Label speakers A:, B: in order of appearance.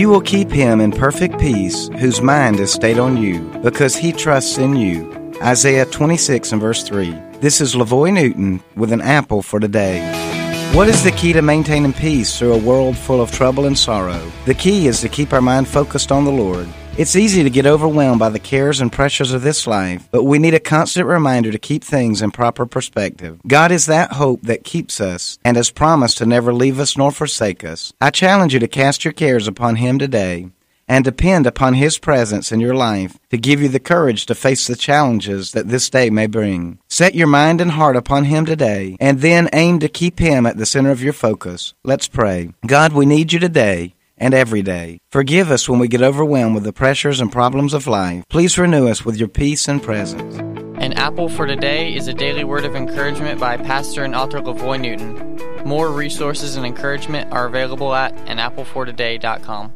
A: You will keep him in perfect peace, whose mind is stayed on you, because he trusts in you. Isaiah 26 and verse 3. This is Lavoy Newton with an apple for today. What is the key to maintaining peace through a world full of trouble and sorrow? The key is to keep our mind focused on the Lord. It's easy to get overwhelmed by the cares and pressures of this life, but we need a constant reminder to keep things in proper perspective. God is that hope that keeps us and has promised to never leave us nor forsake us. I challenge you to cast your cares upon Him today and depend upon His presence in your life to give you the courage to face the challenges that this day may bring. Set your mind and heart upon Him today, and then aim to keep Him at the center of your focus. Let's pray. God, we need you today and every day. Forgive us when we get overwhelmed with the pressures and problems of life. Please renew us with your peace and presence.
B: An Apple for Today is a daily word of encouragement by pastor and author Lavoy Newton. More resources and encouragement are available at anapplefortoday.com.